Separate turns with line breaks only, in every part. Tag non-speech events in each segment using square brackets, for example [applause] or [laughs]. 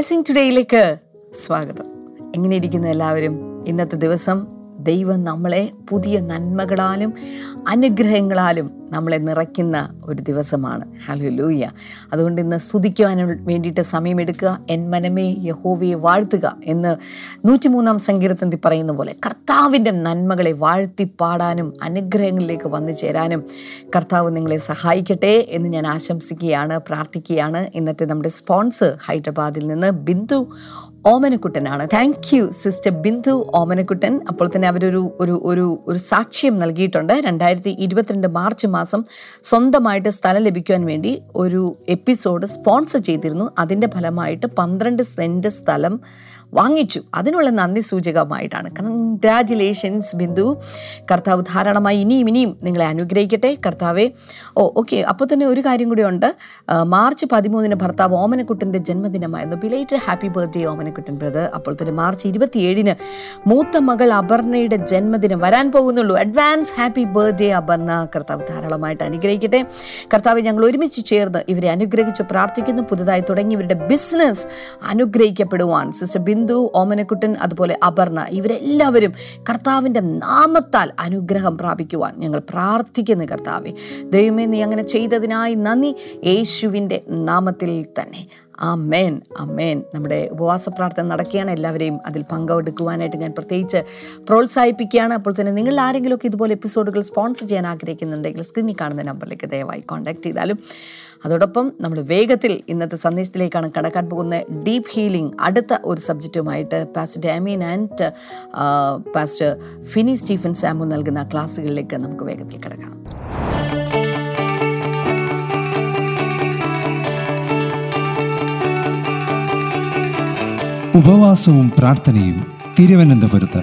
Blessing ടുഡേയിലേക്ക് സ്വാഗതം. എങ്ങനെയിരിക്കുന്നു എല്ലാവരും? ഇന്നത്തെ ദിവസം ദൈവം നമ്മളെ പുതിയ നന്മകളാലും അനുഗ്രഹങ്ങളാലും നമ്മളെ നിറയ്ക്കുന്ന ഒരു ദിവസമാണ്. ഹലോ ലൂയ്യ അതുകൊണ്ട് ഇന്ന് സ്തുതിക്കുവാൻ വേണ്ടിയിട്ട് സമയമെടുക്കുക. എൻ മനമേ യഹോവയെ വാഴ്ത്തുക എന്ന് നൂറ്റിമൂന്നാം സങ്കീർത്തനത്തിൽ പറയുന്ന പോലെ കർത്താവിന്റെ നന്മകളെ വാഴ്ത്തി പാടാനും അനുഗ്രഹങ്ങളിലേക്ക് വന്നു ചേരാനും കർത്താവ് നിങ്ങളെ സഹായിക്കട്ടെ എന്ന് ഞാൻ ആശംസിക്കുകയാണ് പ്രാർത്ഥിക്കുകയാണ്. ഇന്നത്തെ നമ്മുടെ സ്പോൺസർ ഹൈദരാബാദിൽ നിന്ന് Bindu ഓമനക്കുട്ടനാണ്. Thank you sister Bindu Omanakuttan. അപ്പോൾ തന്നെ അവരൊരു ഒരു ഒരു ഒരു സാക്ഷ്യം നൽകിയിട്ടുണ്ട്. രണ്ടായിരത്തി ഇരുപത്തിരണ്ട് മാർച്ച് മാസം സ്വന്തമായിട്ട് സ്ഥലം ലഭിക്കുവാൻ വേണ്ടി ഒരു എപ്പിസോഡ് സ്പോൺസർ ചെയ്തിരുന്നു. അതിന്റെ ഫലമായിട്ട് പന്ത്രണ്ട് സെന്റ് സ്ഥലം വാങ്ങിച്ചു. അതിനുള്ള നന്ദി സൂചകമായിട്ടാണ്. കൺഗ്രാജുലേഷൻസ് ബിന്ദു. കർത്താവ് ധാരാളമായി ഇനിയും ഇനിയും നിങ്ങളെ അനുഗ്രഹിക്കട്ടെ. കർത്താവെ ഓ ഓക്കെ. അപ്പോൾ തന്നെ ഒരു കാര്യം കൂടി ഉണ്ട്. മാർച്ച് പതിമൂന്നിന് ഭർത്താവ് ഓമനക്കുട്ടന്റെ ജന്മദിനമായിരുന്നു. Belated happy birthday Omanakuttan brother. അപ്പോൾ തന്നെ മാർച്ച് ഇരുപത്തിയേഴിന് മൂത്ത മകൾ അപർണയുടെ ജന്മദിനം വരാൻ പോകുന്നുള്ളൂ. Advance happy birthday Aparna. കർത്താവ് ധാരാളമായിട്ട് അനുഗ്രഹിക്കട്ടെ. കർത്താവ് ഞങ്ങൾ ഒരുമിച്ച് ചേർന്ന് ഇവരെ അനുഗ്രഹിച്ച് പ്രാർത്ഥിക്കുന്നു. പുതുതായി തുടങ്ങി ഇവരുടെ ബിസിനസ് അനുഗ്രഹിക്കപ്പെടുവാൻ. സിസ്റ്റർ ബിന്ദു ഓമനക്കുട്ടൻ അതുപോലെ അപർണ ഇവരെല്ലാവരും കർത്താവിന്റെ നാമത്താൽ അനുഗ്രഹം പ്രാപിക്കുവാൻ ഞങ്ങൾ പ്രാർത്ഥിക്കുന്നു കർത്താവെ. ദൈവമേ നീ അങ്ങനെ ചെയ്തതിനായി നന്ദി. യേശുവിന്റെ നാമത്തിൽ തന്നെ. അമേൻ മേൻ നമ്മുടെ ഉപവാസ പ്രാർത്ഥന നടക്കുകയാണ്. എല്ലാവരെയും അതിൽ പങ്കെടുക്കുവാനായിട്ട് ഞാൻ പ്രത്യേകിച്ച് പ്രോത്സാഹിപ്പിക്കുകയാണ്. അപ്പോൾ തന്നെ നിങ്ങൾ ആരെങ്കിലുമൊക്കെ ഇതുപോലെ എപ്പിസോഡുകൾ സ്പോൺസർ ചെയ്യാൻ ആഗ്രഹിക്കുന്നുണ്ടെങ്കിൽ സ്ക്രീനിൽ കാണുന്ന നമ്പറിലേക്ക് ദയവായി കോൺടാക്ട് ചെയ്താലും അതോടൊപ്പം നമ്മൾ വേഗത്തിൽ ഇന്നത്തെ സന്ദേശത്തിലേക്കാണ് കടക്കാൻ പോകുന്ന ഡീപ്പ് ഹീലിംഗ് അടുത്ത ഒരു സബ്ജക്റ്റുമായിട്ട് pastor Damian and pastor Fini Stephen Samu നൽകുന്ന ക്ലാസ്സുകളിലേക്ക് നമുക്ക് വേഗത്തിൽ കിടക്കാം.
ഉപവാസവും പ്രാർത്ഥനയും തിരുവനന്തപുരത്ത്.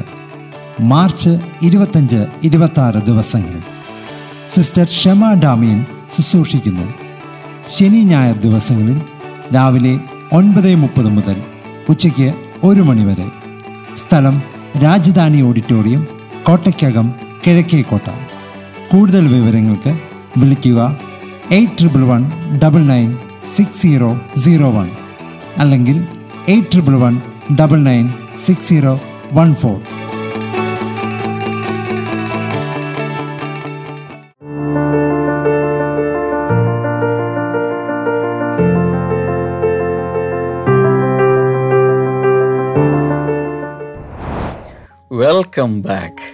മാർച്ച് ഇരുപത്തഞ്ച് ഇരുപത്തി ആറ് ദിവസങ്ങളിൽ. സിസ്റ്റർ ഷമ ഡാമിയൻ ശുശ്രൂഷിക്കുന്നു. ശനി ഞായർ ദിവസങ്ങളിൽ രാവിലെ ഒൻപത് മുപ്പത് മുതൽ ഉച്ചയ്ക്ക് ഒരു മണിവരെ സ്ഥലം രാജധാനി ഓഡിറ്റോറിയം കോട്ടയ്ക്കകം കിഴക്കേക്കോട്ട കൂടുതൽ വിവരങ്ങൾക്ക് വിളിക്കുക eight triple one double nine six zero zero one. അല്ലെങ്കിൽ eight triple one double nine six zero one four
welcome back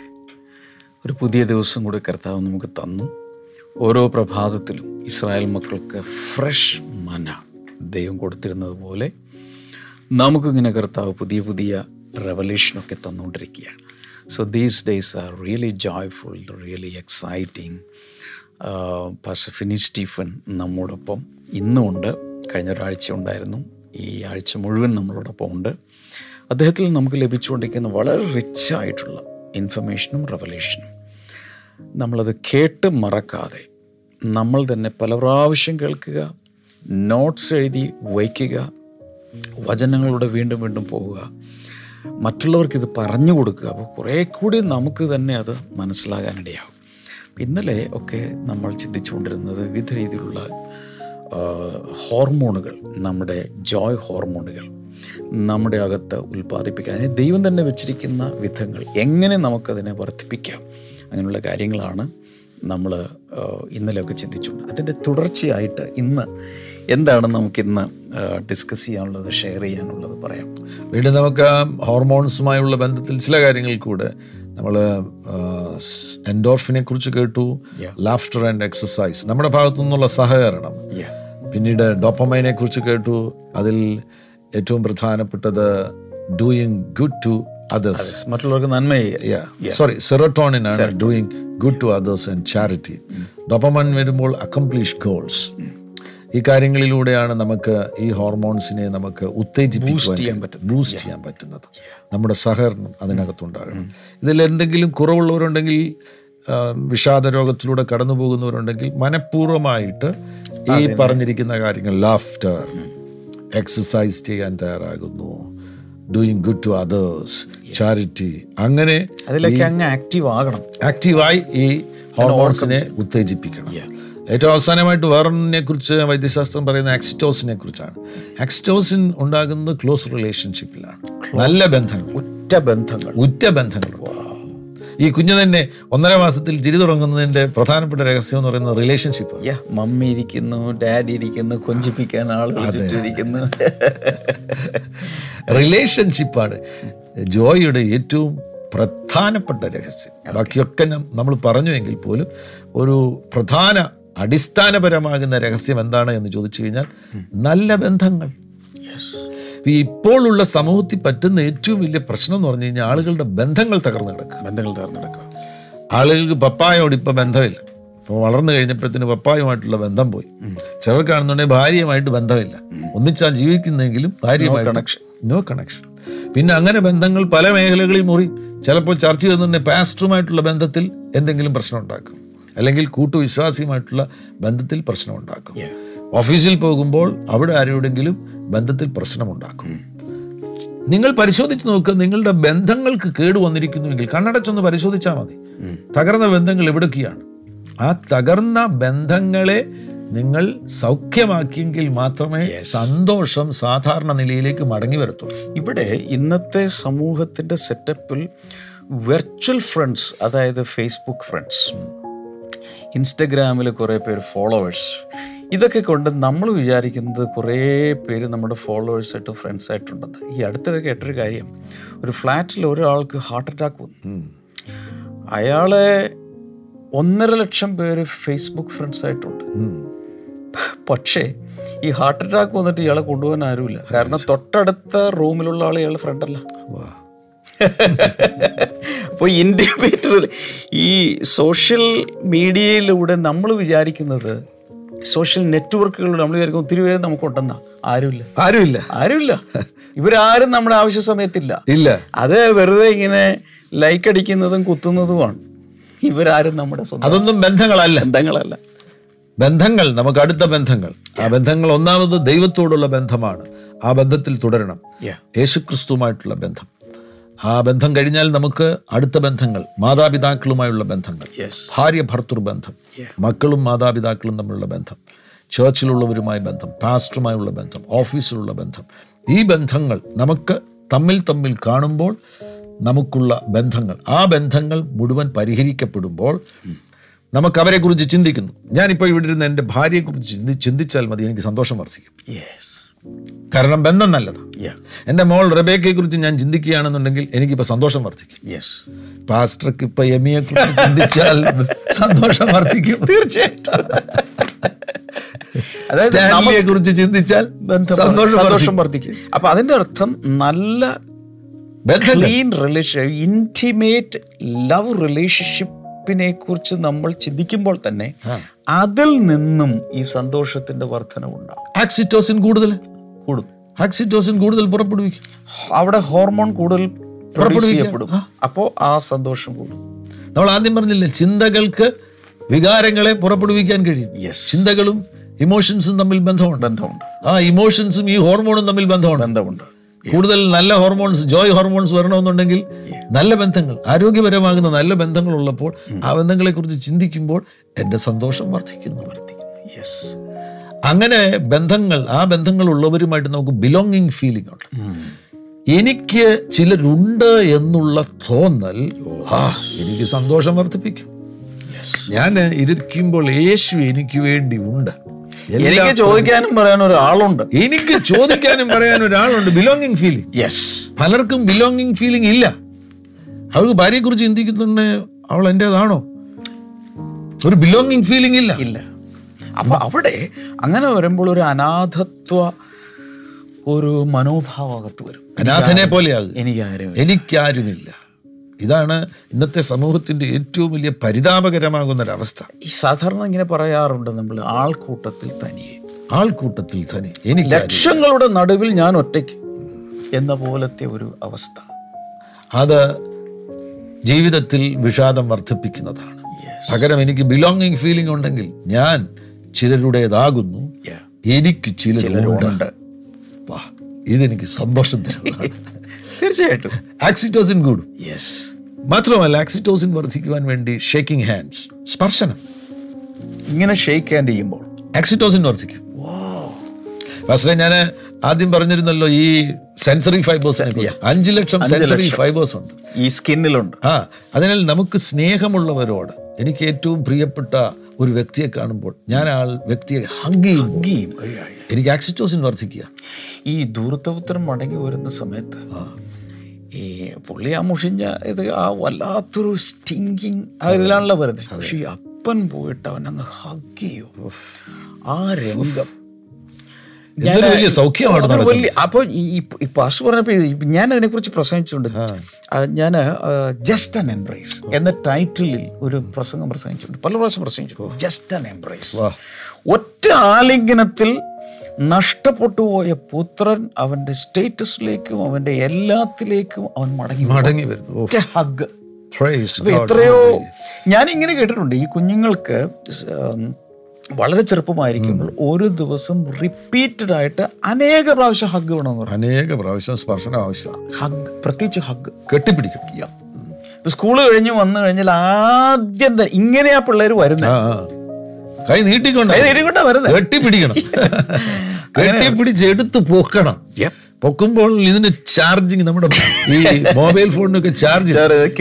ഒരു പുതിയ ദിവസം കൂടി കർത്താവ് നമുക്ക് തന്നു. ഓരോ പ്രഭാതത്തിലും ഇസ്രായേൽ മക്കൾക്ക് ഫ്രഷ് മന ദൈവം കൊടുത്തിരുന്നത് പോലെ നമുക്കിങ്ങനെ കർത്താവ് പുതിയ പുതിയ റെവല്യൂഷനൊക്കെ തന്നുകൊണ്ടിരിക്കുകയാണ്. So these days are really joyful really exciting പസഫിനി Fini Stephen നമ്മോടൊപ്പം ഇന്നുമുണ്ട്. കഴിഞ്ഞ ഒരാഴ്ച ഉണ്ടായിരുന്നു. ഈ ആഴ്ച മുഴുവൻ നമ്മളോടൊപ്പം ഉണ്ട്. അദ്ദേഹത്തിൽ നമുക്ക് ലഭിച്ചുകൊണ്ടിരിക്കുന്ന വളരെ റിച്ച് ആയിട്ടുള്ള ഇൻഫർമേഷനും റെവലേഷനും നമ്മളത് കേട്ട് മറക്കാതെ നമ്മൾ തന്നെ പല പ്രാവശ്യം കേൾക്കുക നോട്ട്സ് എഴുതി വയ്ക്കുക വചനങ്ങളുടെ വീണ്ടും വീണ്ടും പോവുക. മറ്റുള്ളവർക്ക് ഇത് പറഞ്ഞു കൊടുക്കുക. അപ്പോൾ കുറേ കൂടി നമുക്ക് തന്നെ അത് മനസ്സിലാകാനിടയാകും. ഇന്നലെ ഒക്കെ നമ്മൾ ചിന്തിച്ചുകൊണ്ടിരുന്നത് വിവിധ രീതിയിലുള്ള ഹോർമോണുകൾ നമ്മുടെ ജോയ് ഹോർമോണുകൾ നമ്മുടെ അകത്ത് ഉൽപ്പാദിപ്പിക്കാൻ. അതിന് ദൈവം തന്നെ വെച്ചിരിക്കുന്ന വിധങ്ങൾ എങ്ങനെ നമുക്കതിനെ വർദ്ധിപ്പിക്കാം? അങ്ങനെയുള്ള കാര്യങ്ങളാണ് നമ്മൾ ഇന്നലെയൊക്കെ ചിന്തിച്ചുകൊണ്ട്. അതിന്റെ തുടർച്ചയായിട്ട് ഇന്ന് എന്താണ് നമുക്കിന്ന് ഡിസ്കസ് ചെയ്യാനുള്ളത് ഷെയർ ചെയ്യാനുള്ളത് പറയാം.
വീണ്ടും നമുക്ക് ഹോർമോൺസുമായുള്ള ബന്ധത്തിൽ ചില കാര്യങ്ങൾ കൂടെ നമ്മൾ എൻഡോർഫിനെ കുറിച്ച് കേട്ടു ലാഫ്റ്റർ ആൻഡ് എക്സസൈസ് നമ്മുടെ ഭാഗത്തു നിന്നുള്ള സഹകരണം പിന്നീട് ഡോപ്പമൈനെ കുറിച്ച് കേട്ടു അതിൽ ഏറ്റവും പ്രധാനപ്പെട്ടത് ഡൂയിങ് ഗുഡ് ടു അതേഴ്സ്
മറ്റുള്ളവർക്ക് നന്മ
സോറി സെറോട്ടോണിൻ ആണ് doing good to others and charity dopamine വരുമ്പോൾ അക്കംപ്ലീഷ് ഗോൾസ് ഈ കാര്യങ്ങളിലൂടെയാണ് നമുക്ക് ഈ ഹോർമോൺസിനെ നമുക്ക് ഉത്തേജിപ്പിക്കാൻ ബൂസ്റ്റ് ചെയ്യാൻ പറ്റുന്നത്. നമ്മുടെ സഹകരണം അതിനകത്തുണ്ടാകണം. ഇതിൽ എന്തെങ്കിലും കുറവുള്ളവരുണ്ടെങ്കിൽ വിഷാദ രോഗത്തിലൂടെ കടന്നു പോകുന്നവരുണ്ടെങ്കിൽ മനഃപൂർവമായിട്ട് ഈ പറഞ്ഞിരിക്കുന്ന കാര്യങ്ങൾ ലാഫ്റ്റർ എക്സസൈസ് ചെയ്യാൻ തയ്യാറാകുന്നു. Doing good to others charity അങ്ങനെ
അതിലൊക്കെ അങ്ങ് ആക്റ്റീവ് ആകണം.
ആക്റ്റീവായി ഈ ഹോർമോൺസിനെ ഉത്തേജിപ്പിക്കണം. ഏറ്റവും അവസാനമായിട്ട് വേറൊന്നിനെ കുറിച്ച് വൈദ്യശാസ്ത്രം പറയുന്ന ആക്സിറ്റോസിനെ കുറിച്ചാണ്. ആക്സിറ്റോസിൻ ഉണ്ടാകുന്നത് ക്ലോസ് റിലേഷൻഷിപ്പിലാണ്. നല്ല ബന്ധങ്ങൾ.
ഉറ്റ ബന്ധങ്ങൾ.
ഉറ്റ ബന്ധങ്ങൾ. ഈ കുഞ്ഞു തന്നെ ഒന്നര മാസത്തിൽ ചിരി തുടങ്ങുന്നതിന്റെ പ്രധാനപ്പെട്ട രഹസ്യം എന്ന് പറയുന്നത് റിലേഷൻഷിപ്പ്.
മമ്മി ഇരിക്കുന്നു ഡാഡി ഇരിക്കുന്നു കൊഞ്ചിപ്പിക്കാൻ ആളുകൾ [laughs]
റിലേഷൻഷിപ്പാണ് ജോയിയുടെ ഏറ്റവും പ്രധാനപ്പെട്ട രഹസ്യം. ബാക്കിയൊക്കെ നമ്മൾ പറഞ്ഞുവെങ്കിൽ പോലും ഒരു പ്രധാന അടിസ്ഥാനപരമാകുന്ന രഹസ്യം എന്താണ് എന്ന് ചോദിച്ചു കഴിഞ്ഞാൽ നല്ല ബന്ധങ്ങൾ. ഇപ്പോഴുള്ള സമൂഹത്തിൽ പറ്റുന്ന ഏറ്റവും വലിയ പ്രശ്നം എന്ന് പറഞ്ഞു കഴിഞ്ഞാൽ ആളുകളുടെ ബന്ധങ്ങൾ തകർന്നു കിടക്കുക.
ബന്ധങ്ങൾ തകർന്നു കിടക്കുക.
ആളുകൾക്ക് പപ്പായോട് ഇപ്പം ബന്ധമില്ല. ഇപ്പോൾ വളർന്നു കഴിഞ്ഞപ്പോഴത്തേന് പപ്പായുമായിട്ടുള്ള ബന്ധം പോയി. ചിലർക്കാണെന്നുണ്ടെങ്കിൽ ഭാര്യയുമായിട്ട് ബന്ധമില്ല. ഒന്നിച്ചാൽ ജീവിക്കുന്നെങ്കിലും ഭാര്യയുമായി
കണക്ഷൻ
നോ കണക്ഷൻ പിന്നെ അങ്ങനെ ബന്ധങ്ങൾ പല മേഖലകളിൽ മുറി. ചിലപ്പോൾ ചർച്ച ചെയ്യുന്നുണ്ടെങ്കിൽ പാസ്റ്ററുമായിട്ടുള്ള ബന്ധത്തിൽ എന്തെങ്കിലും പ്രശ്നം ഉണ്ടാക്കും. അല്ലെങ്കിൽ കൂട്ടുവിശ്വാസിയുമായിട്ടുള്ള ബന്ധത്തിൽ പ്രശ്നമുണ്ടാക്കും. ഓഫീസിൽ പോകുമ്പോൾ അവിടെ ആരോടെങ്കിലും ബന്ധത്തിൽ പ്രശ്നമുണ്ടാക്കും. നിങ്ങൾ പരിശോധിച്ച് നോക്കുക നിങ്ങളുടെ ബന്ധങ്ങൾക്ക് കേട് വന്നിരിക്കുന്നുവെങ്കിൽ കണ്ണടച്ചൊന്ന് പരിശോധിച്ചാൽ മതി. തകർന്ന ബന്ധങ്ങൾ എവിടൊക്കെയാണ്? ആ തകർന്ന ബന്ധങ്ങളെ നിങ്ങൾ സൗഖ്യമാക്കിയെങ്കിൽ മാത്രമേ സന്തോഷം സാധാരണ നിലയിലേക്ക് മടങ്ങി വരത്തുള്ളൂ.
ഇവിടെ ഇന്നത്തെ സമൂഹത്തിന്റെ സെറ്റപ്പിൽ വെർച്വൽ ഫ്രണ്ട്സ് അതായത് ഫേസ്ബുക്ക് ഫ്രണ്ട്സ് ഇൻസ്റ്റഗ്രാമിൽ കുറേ പേര് ഫോളോവേഴ്സ്. ഇതൊക്കെ കൊണ്ട് നമ്മൾ വിചാരിക്കുന്നത് കുറേ പേര് നമ്മുടെ ഫോളോവേഴ്സായിട്ട് ഫ്രണ്ട്സ് ആയിട്ടുണ്ടെന്ന് ഈ അടുത്തിടെ കേട്ടൊരു കാര്യം. ഒരു ഫ്ലാറ്റിൽ ഒരാൾക്ക് ഹാർട്ട് അറ്റാക്ക് വന്നു. അയാളെ ഒന്നര ലക്ഷം പേര് ഫേസ്ബുക്ക് ഫ്രണ്ട്സ് ആയിട്ടുണ്ട് പക്ഷേ ഈ ഹാർട്ട് അറ്റാക്ക് വന്നിട്ട് ഇയാളെ കൊണ്ടുപോകാൻ ആരുമില്ല. കാരണം തൊട്ടടുത്ത റൂമിലുള്ള ആൾ ഇയാളുടെ ഫ്രണ്ടല്ല. [laughs] അപ്പോൾ ഇൻഡിവിജ്വൽ ഈ സോഷ്യൽ മീഡിയയിലൂടെ നമ്മൾ വിചാരിക്കുന്നത് സോഷ്യൽ നെറ്റ്വർക്കുകളിലൂടെ നമ്മൾ വിചാരിക്കും ഒത്തിരി പേര് നമുക്കുണ്ടെന്നാണ് ആരുമില്ല.
ആരുമില്ല.
ആരുമില്ല. ഇവരാരും നമ്മുടെ ആവശ്യ സമയത്തില്ല
ഇല്ല.
അത് വെറുതെ ഇങ്ങനെ ലൈക്ക് അടിക്കുന്നതും കുത്തുന്നതുമാണ്. ഇവരാരും നമ്മുടെ സ്വന്തം
അതൊന്നും ബന്ധങ്ങളല്ല.
ബന്ധങ്ങളല്ല.
ബന്ധങ്ങൾ നമുക്ക് അടുത്ത ബന്ധങ്ങൾ. ആ ബന്ധങ്ങൾ ഒന്നാമത് ദൈവത്തോടുള്ള ബന്ധമാണ്. ആ ബന്ധത്തിൽ തുടരണം.
യേശുക്രിസ്തുമായിട്ടുള്ള
യേശുക്രിസ്തുവുമായിട്ടുള്ള ബന്ധം. ആ ബന്ധം കഴിഞ്ഞാൽ നമുക്ക് അടുത്ത ബന്ധങ്ങൾ മാതാപിതാക്കളുമായുള്ള ബന്ധങ്ങൾ. ഭാര്യ ഭർത്തൃ ബന്ധം മക്കളും മാതാപിതാക്കളും തമ്മിലുള്ള ബന്ധം ചേർച്ചിലുള്ളവരുമായി ബന്ധം പാസ്റ്ററുമായുള്ള ബന്ധം ഓഫീസിലുള്ള ബന്ധം. ഈ ബന്ധങ്ങൾ നമുക്ക് തമ്മിൽ തമ്മിൽ കാണുമ്പോൾ നമുക്കുള്ള ബന്ധങ്ങൾ. ആ ബന്ധങ്ങൾ മുഴുവൻ പരിഹരിക്കപ്പെടുമ്പോൾ നമുക്ക് അവരെക്കുറിച്ച് ചിന്തിക്കുന്നു. ഞാനിപ്പോൾ ഇവിടെ ഇരുന്ന് എന്റെ ഭാര്യയെക്കുറിച്ച് ചിന്തി ചിന്തിച്ചാൽ മതി എനിക്ക് സന്തോഷം വർദ്ധിക്കും.
യെസ്
കാരണം ബന്ധം നല്ലതാണ് എന്റെ മോൾ റബേക്കയെ കുറിച്ച് ഞാൻ ചിന്തിക്കുകയാണെന്നുണ്ടെങ്കിൽ എനിക്കിപ്പോൾ സന്തോഷം വർദ്ധിക്കും.
യെസ്
പാസ്റ്റർക്ക് ഇപ്പം എമിയെ കുറിച്ച് ചിന്തിച്ചാൽ സന്തോഷം വർദ്ധിക്കും.
തീർച്ചയായിട്ടും. [laughs]
കുറിച്ച് ചിന്തിച്ചാൽ സന്തോഷം വർദ്ധിക്കും.
അപ്പൊ അതിന്റെ അർത്ഥം നല്ല ക്ലീൻ റിലേഷൻ ഇന്റിമേറ്റ് ലവ് റിലേഷൻഷിപ്പിനെ കുറിച്ച് നമ്മൾ ചിന്തിക്കുമ്പോൾ തന്നെ അതിൽ നിന്നും ഈ സന്തോഷത്തിന്റെ വർധനവുണ്ടാകും
ആക്സിറ്റോസിൻ കൂടുതൽ.
കൂടും.
ഓക്സിറ്റോസിൻ കൂടുതൽ പുറപ്പെടുവിക്കും.
അവിടെ ഹോർമോൺ കൂടുതൽ പുറപ്പെടുവിക്കപ്പെടും അപ്പോൾ ആ. സന്തോഷം കൂടും.
നമ്മൾ ആദ്യം പറഞ്ഞില്ലേ ചിന്തകൾക്ക് വികാരങ്ങളെ പുറപ്പെടുവിക്കാൻ കഴിയും. ചിന്തകളും ഇമോഷൻസും തമ്മിൽ ബന്ധമുണ്ട്.
ബന്ധമുണ്ട്.
ആ ഇമോഷൻസും ഈ ഹോർമോണും തമ്മിൽ ബന്ധമുണ്ട്.
ബന്ധമുണ്ട്.
കൂടുതൽ നല്ല ഹോർമോൺസ് ജോയ് ഹോർമോൺസ് വരണമെന്നുണ്ടെങ്കിൽ നല്ല ബന്ധങ്ങൾ ആരോഗ്യപരമാകുന്ന നല്ല ബന്ധങ്ങൾ ഉള്ളപ്പോൾ ആ ബന്ധങ്ങളെക്കുറിച്ച് ചിന്തിക്കുമ്പോൾ എന്റെ സന്തോഷം വർദ്ധിക്കുന്നു
യെസ്
അങ്ങനെ ബന്ധങ്ങൾ ആ ബന്ധങ്ങൾ ഉള്ളവരുമായിട്ട് നമുക്ക് ബിലോങ്ങിങ് ഫീലിംഗ് ഉണ്ട്. എനിക്ക് ചിലരുണ്ട് എന്നുള്ള തോന്നൽ ആ എനിക്ക് സന്തോഷം വർദ്ധിപ്പിക്കും. ഞാൻ ഇരിക്കുമ്പോൾ യേശു എനിക്ക് വേണ്ടി ഉണ്ട്.
എനിക്ക് ചോദിക്കാനും പറയാൻ ഒരാളുണ്ട്.
എനിക്ക് ചോദിക്കാനും പറയാൻ ഒരാളുണ്ട് ബിലോങ്ങിങ് ഫീലിംഗ്
യെസ്
പലർക്കും ബിലോങ്ങിങ് ഫീലിംഗ് ഇല്ല. അവർക്ക് ഭാര്യയെക്കുറിച്ച് ചിന്തിക്കുന്നുണ്ട് അവൾ എന്റെതാണോ ഒരു ബിലോങ്ങിങ് ഫീലിംഗ് ഇല്ല.
ഇല്ല. അപ്പൊ അവിടെ അങ്ങനെ വരുമ്പോൾ ഒരു അനാഥത്വ ഒരു മനോഭാവകത്ത് വരും.
അനാഥനെ പോലെയാകും.
എനിക്ക് ആരും
എനിക്കാരുമില്ല. ഇതാണ് ഇന്നത്തെ സമൂഹത്തിന്റെ ഏറ്റവും വലിയ പരിതാപകരമാകുന്ന ഒരവസ്ഥ
ഈ സാധാരണ ഇങ്ങനെ പറയാറുണ്ട് നമ്മൾ ആൾക്കൂട്ടത്തിൽ തനിയെ.
ആൾക്കൂട്ടത്തിൽ തനിയെ എനിക്ക്
ലക്ഷങ്ങളുടെ നടുവിൽ ഞാൻ ഒറ്റയ്ക്ക് എന്ന പോലത്തെ ഒരു അവസ്ഥ.
അത് ജീവിതത്തിൽ വിഷാദം വർദ്ധിപ്പിക്കുന്നതാണ്. പകരം എനിക്ക് ബിലോങ്ങിങ് ഫീലിംഗ് ഉണ്ടെങ്കിൽ ഞാൻ ചിലരുടേതാകുന്നു. എനിക്ക് ചിലരുണ്ട്. വാ ഇതെനിക്ക് സന്തോഷം തരുന്നതാണ്. [laughs]
തീർച്ചയായിട്ടും.
ആക്സിറ്റോസിൻ കൂടും.
യെസ്
മാത്രമല്ല ആക്സിറ്റോസിൻ വർദ്ധിക്കുവാൻ വേണ്ടി ഷേക്കിംഗ് ഹാൻഡ്സ് സ്പർശനം.
ഇങ്ങനെ ഷേക്ക് ഹാൻഡ് ചെയ്യുമ്പോൾ.
ആക്സിറ്റോസിൻ വർദ്ധിക്കും. പക്ഷേ ഞാൻ ആദ്യം പറഞ്ഞിരുന്നല്ലോ ഈ സെൻസറി ഫൈബേഴ്സ് അഞ്ച് ലക്ഷം സെൻസറി ഫൈബേഴ്സ് ഉണ്ട്.
ഈ സ്കിന്നിലുണ്ട്
ആ അതിനാൽ നമുക്ക് സ്നേഹമുള്ളവരോട് എനിക്ക് ഏറ്റവും പ്രിയപ്പെട്ട ഒരു വ്യക്തിയെ കാണുമ്പോൾ ഞാൻ ആൾ വ്യക്തിയെ ഹഗ് ചെയ്യുമ്പോൾ എനിക്ക് ആക്സിറ്റോസിൻ വർദ്ധിക്കുക.
ഈ ദൂരത്തപുത്രം മടങ്ങി വരുന്ന സമയത്ത് ഈ പുള്ളി ആ മുഷിഞ്ഞ ഇത് ആ വല്ലാത്തൊരു സ്റ്റിങ്കിങ് അതിലാണല്ലോ വരുന്നത്. പക്ഷെ ഈ അപ്പൻ പോയിട്ട് അവൻ അങ്ങ് ഹഗ് ചെയ്യോ ആ രംഗം
വലിയ സൗഖ്യമാണ്
വലിയ അപ്പോൾ ഈ പശു പറഞ്ഞപ്പോൾ ഞാൻ അതിനെക്കുറിച്ച് പ്രസംഗിച്ചിട്ടുണ്ട്. ഞാൻ ജസ്റ്റ് ആൻ എംബ്രേസ് എന്ന ടൈറ്റിലിൽ ഒരു പ്രസംഗം പ്രസംഗിച്ചിട്ടുണ്ട്. പല പ്രാവശ്യം പ്രസംഗിച്ചു ജസ്റ്റ് ആൻ എംബ്രേസ് ഒറ്റ ആലിംഗനത്തിൽ നഷ്ടപ്പെട്ടു പോയ പുത്രൻ അവന്റെ സ്റ്റേറ്റസിലേക്കും അവന്റെ എല്ലാത്തിലേക്കും അവൻ മടങ്ങി
മടങ്ങി വരുന്നു.
ഹഗ് എത്രയോ ഞാൻ ഇങ്ങനെ കേട്ടിട്ടുണ്ട്. ഈ കുഞ്ഞുങ്ങൾക്ക് വളരെ ചെറുപ്പമായിരിക്കുമ്പോൾ ഒരു ദിവസം റിപ്പീറ്റഡ് ആയിട്ട് അനേക പ്രാവശ്യം ഹഗ് വേണമെന്ന് പറയും
അനേക പ്രാവശ്യം സ്പർശനം ആവശ്യമാണ്.
ഹഗ് പ്രത്യേകിച്ച് ഹഗ്.
കെട്ടിപ്പിടിക്കും.
ഇപ്പൊ സ്കൂൾ കഴിഞ്ഞ് വന്നു കഴിഞ്ഞാൽ ആദ്യം തന്നെ ഇങ്ങനെയാ പിള്ളേർ വരുന്നത്
കൈ നീട്ടിക്കൊണ്ട്
കൊണ്ടാ വരുന്നത്
കെട്ടിപ്പിടിക്കണം. [laughs] കെട്ടിപ്പിടിച്ച് എടുത്തു പൊക്കണം. പൊക്കുമ്പോൾ ഇതിന് ചാർജിങ് നമ്മുടെ ഈ മൊബൈൽ ഫോണിനൊക്കെ ചാർജ്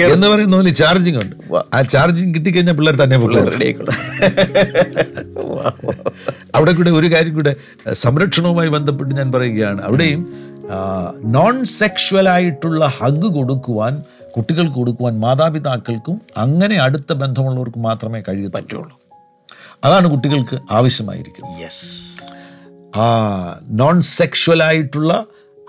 എന്ന് പറയുന്ന പോലെ ചാർജിങ് ഉണ്ട്. ആ ചാർജിങ് കിട്ടിക്കഴിഞ്ഞാൽ പിള്ളേർ തന്നെ. [laughs] അവിടെ കൂടെ ഒരു കാര്യം കൂടെ സംരക്ഷണവുമായി ബന്ധപ്പെട്ട് ഞാൻ പറയുകയാണ്. അവിടെയും നോൺ സെക്ഷുവൽ ആയിട്ടുള്ള ഹഗ് കൊടുക്കുവാൻ കുട്ടികൾക്ക് കൊടുക്കുവാൻ മാതാപിതാക്കൾക്കും അങ്ങനെ അടുത്ത ബന്ധമുള്ളവർക്ക് മാത്രമേ കഴിയ പറ്റുള്ളൂ. അതാണ് കുട്ടികൾക്ക് ആവശ്യമായിരിക്കുന്നത്.
യെസ്
ആ നോൺ സെക്ഷുവൽ ആയിട്ടുള്ള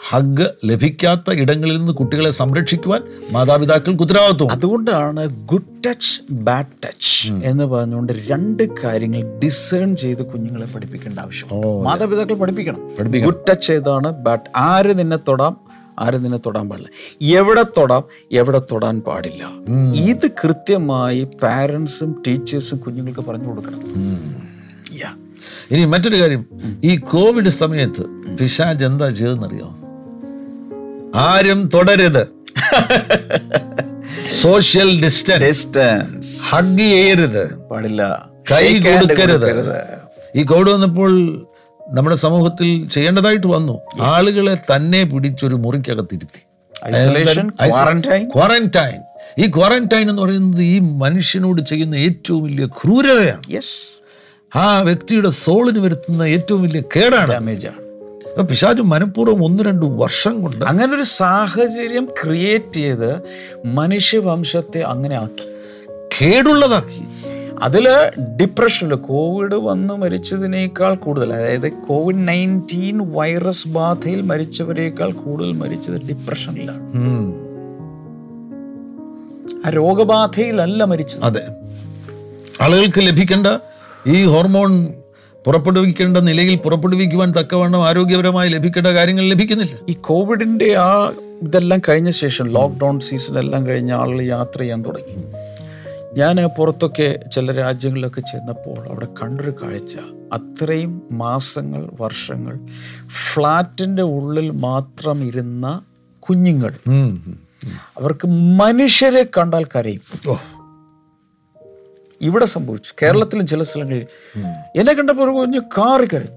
ഹഗ് ലഭിക്കാത്ത ഇടങ്ങളിൽ നിന്ന് കുട്ടികളെ സംരക്ഷിക്കുവാൻ മാതാപിതാക്കൾക്ക് ഉത്തരവാദിത്വം.
അതുകൊണ്ടാണ് ഗുഡ് ടച്ച് ബാഡ് ടച്ച് എന്ന് പറഞ്ഞുകൊണ്ട് രണ്ട് കാര്യങ്ങൾ ഡിസേൺ ചെയ്ത് കുഞ്ഞുങ്ങളെ പഠിപ്പിക്കേണ്ട ആവശ്യം. മാതാപിതാക്കൾ പഠിപ്പിക്കണം. ഗുഡ് ടച്ച് ഏതാണ്? ബാഡ് ആര് നിന്നെ തൊടാം? ആരും നിന്നെ തൊടാൻ പാടില്ല. എവിടെ തൊടാം? എവിടെ തൊടാൻ പാടില്ല. ഇത് കൃത്യമായി പാരൻസും ടീച്ചേഴ്സും കുഞ്ഞുങ്ങൾക്ക് പറഞ്ഞു കൊടുക്കണം.
ഇനി മറ്റൊരു കാര്യം. ഈ കോവിഡ് സമയത്ത് പിശാജ് എന്താ ചെയ്തെന്നറിയോ ആരും തുടരുത് സോഷ്യൽ ഡിസ്റ്റൻസ്
ഡിസ്റ്റൻസ്
ഹഗ് ചെയ്യരുത്.
പാടില്ല.
കൈ കൊടുക്കരുത്. ഈ കോവിഡ് വന്നപ്പോൾ നമ്മുടെ സമൂഹത്തിൽ ചെയ്യേണ്ടതായിട്ട് വന്നു. ആളുകളെ തന്നെ പിടിച്ചൊരു മുറിക്കകത്തിരുത്തി. ക്വാറന്റൈൻ ഈ ക്വാറന്റൈൻ എന്ന് പറയുന്നത് ഈ മനുഷ്യനോട് ചെയ്യുന്ന ഏറ്റവും വലിയ ക്രൂരതയാണ്. ആ വ്യക്തിയുടെ സോളിന് വരുത്തുന്ന ഏറ്റവും വലിയ കേടാണ്.
ഡാമേജ്
അപ്പൊ മനഃപൂർവം ഒന്ന് രണ്ട് വർഷം കൊണ്ട്
അങ്ങനെ ഒരു സാഹചര്യം ക്രിയേറ്റ് ചെയ്ത് മനുഷ്യവംശത്തെ അങ്ങനെ ആക്കി.
കേടുള്ളതാക്കി.
അതിൽ ഡിപ്രഷനിൽ കോവിഡ് വന്ന് മരിച്ചതിനേക്കാൾ കൂടുതൽ അതായത് കോവിഡ് നയന്റീൻ വൈറസ് ബാധയിൽ മരിച്ചവരേക്കാൾ കൂടുതൽ മരിച്ചത് ഡിപ്രഷനിലാണ്. ആ രോഗബാധയിലല്ല മരിച്ചത്.
അതെ. ആളുകൾക്ക് ലഭിക്കേണ്ട ഈ ഹോർമോൺ പുറപ്പെടുവിക്കേണ്ട നിലയിൽ പുറപ്പെടുവിക്കുവാൻ തക്കവണ്ണം ആരോഗ്യപരമായി ലഭിക്കേണ്ട കാര്യങ്ങൾ ലഭിക്കുന്നില്ല.
ഈ കോവിഡിന്റെ ആ ഇതെല്ലാം കഴിഞ്ഞ ശേഷം ലോക്ക്ഡൗൺ സീസൺ എല്ലാം കഴിഞ്ഞ ആളുകൾ യാത്ര ചെയ്യാൻ തുടങ്ങി. ഞാൻ പുറത്തൊക്കെ ചില രാജ്യങ്ങളിലൊക്കെ ചെന്നപ്പോൾ അവിടെ കണ്ടൊരു കാഴ്ച. അത്രയും മാസങ്ങൾ വർഷങ്ങൾ ഫ്ലാറ്റിന്റെ ഉള്ളിൽ മാത്രം ഇരുന്ന കുഞ്ഞുങ്ങൾ. അവർക്ക് മനുഷ്യരെ കണ്ടാൽ കരയും.
ഓ.
ഇവിടെ സംഭവിച്ചു. കേരളത്തിലും ചില സ്ഥലങ്ങളിൽ. എന്നെ കണ്ടപ്പോൾ ഒരു കുഞ്ഞ് കാറി കയറി.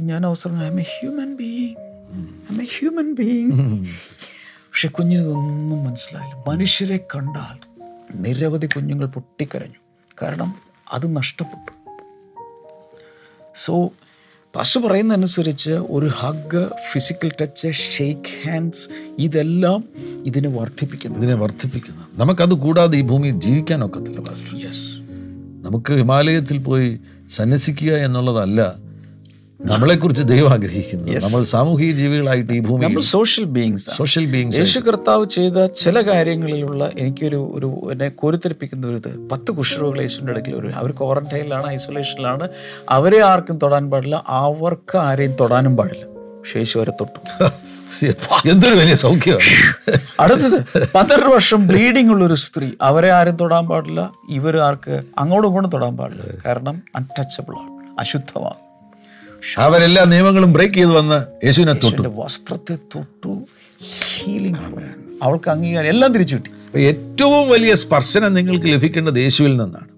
ഞാൻ അവസരം I a human being I a human being പക്ഷെ കുഞ്ഞിനതൊന്നും മനസ്സിലായില്ല. മനുഷ്യരെ കണ്ടാൽ നിരവധി കുഞ്ഞുങ്ങൾ പൊട്ടിക്കരഞ്ഞു. കാരണം അത് നഷ്ടപ്പെട്ടു. സോ പശു പറയുന്നതനുസരിച്ച് ഒരു hug physical touch shake hands ഇതെല്ലാം ഇതിനെ വർദ്ധിപ്പിക്കുന്നു.
ഇതിനെ വർദ്ധിപ്പിക്കുന്നു. നമുക്കത് കൂടാതെ ഈ ഭൂമിയിൽ ജീവിക്കാൻ ഒക്കത്തില്ല പാസ്റ്റർ
യെസ്
നമുക്ക് ഹിമാലയത്തിൽ പോയി സന്യസിക്കുക എന്നുള്ളതല്ല നമ്മളെക്കുറിച്ച് ദൈവം ആഗ്രഹിക്കുന്നത് നമ്മൾ സാമൂഹിക ജീവികളായിട്ട് ഈ ഭൂമി
നമ്മൾ social beings
social beings
Yesu കർത്താവ് ചെയ്ത ചില കാര്യങ്ങളിലുള്ള എനിക്കൊരു ഒരു എന്നെ കോരിത്തെപ്പിക്കുന്ന ഒരു ഇത്. പത്ത് കുഷ്ഠരോഗികൾ യേശുവിന്റെ അടുക്കൽ ഒരു അവർ ക്വാറന്റൈനിലാണ് ഐസൊലേഷനിലാണ് അവരെ ആർക്കും തൊടാൻ പാടില്ല. അവർക്ക് ആരെയും തൊടാനും പാടില്ല. പക്ഷേ യേശു അവരെ തൊട്ടു. [laughs]
എന്തൊരു വലിയ സൗഖ്യമാണ്. [laughs]
അടുത്തത് പന്ത്രണ്ട് വർഷം ബ്ലീഡിംഗ് ഉള്ള ഒരു സ്ത്രീ. അവരെ ആരും തൊടാൻ പാടില്ല. ഇവർ ആർക്ക് അങ്ങോട്ടും ഇങ്ങോട്ടും തൊടാൻ പാടില്ല. കാരണം അൺടച്ചബിൾ ആണ്. അശുദ്ധമാണ്.
അവരെല്ലാ നിയമങ്ങളും ബ്രേക്ക് ചെയ്ത് വന്ന് യേശുവിനെ തൊട്ടു.
വസ്ത്രത്തെ തൊട്ടു. ഹീലിംഗ് അവൾക്ക് അംഗീകാരം എല്ലാം തിരിച്ചു കിട്ടി.
ഏറ്റവും വലിയ സ്പർശനം നിങ്ങൾക്ക് ലഭിക്കേണ്ടത് യേശുവിൽ നിന്നാണ്.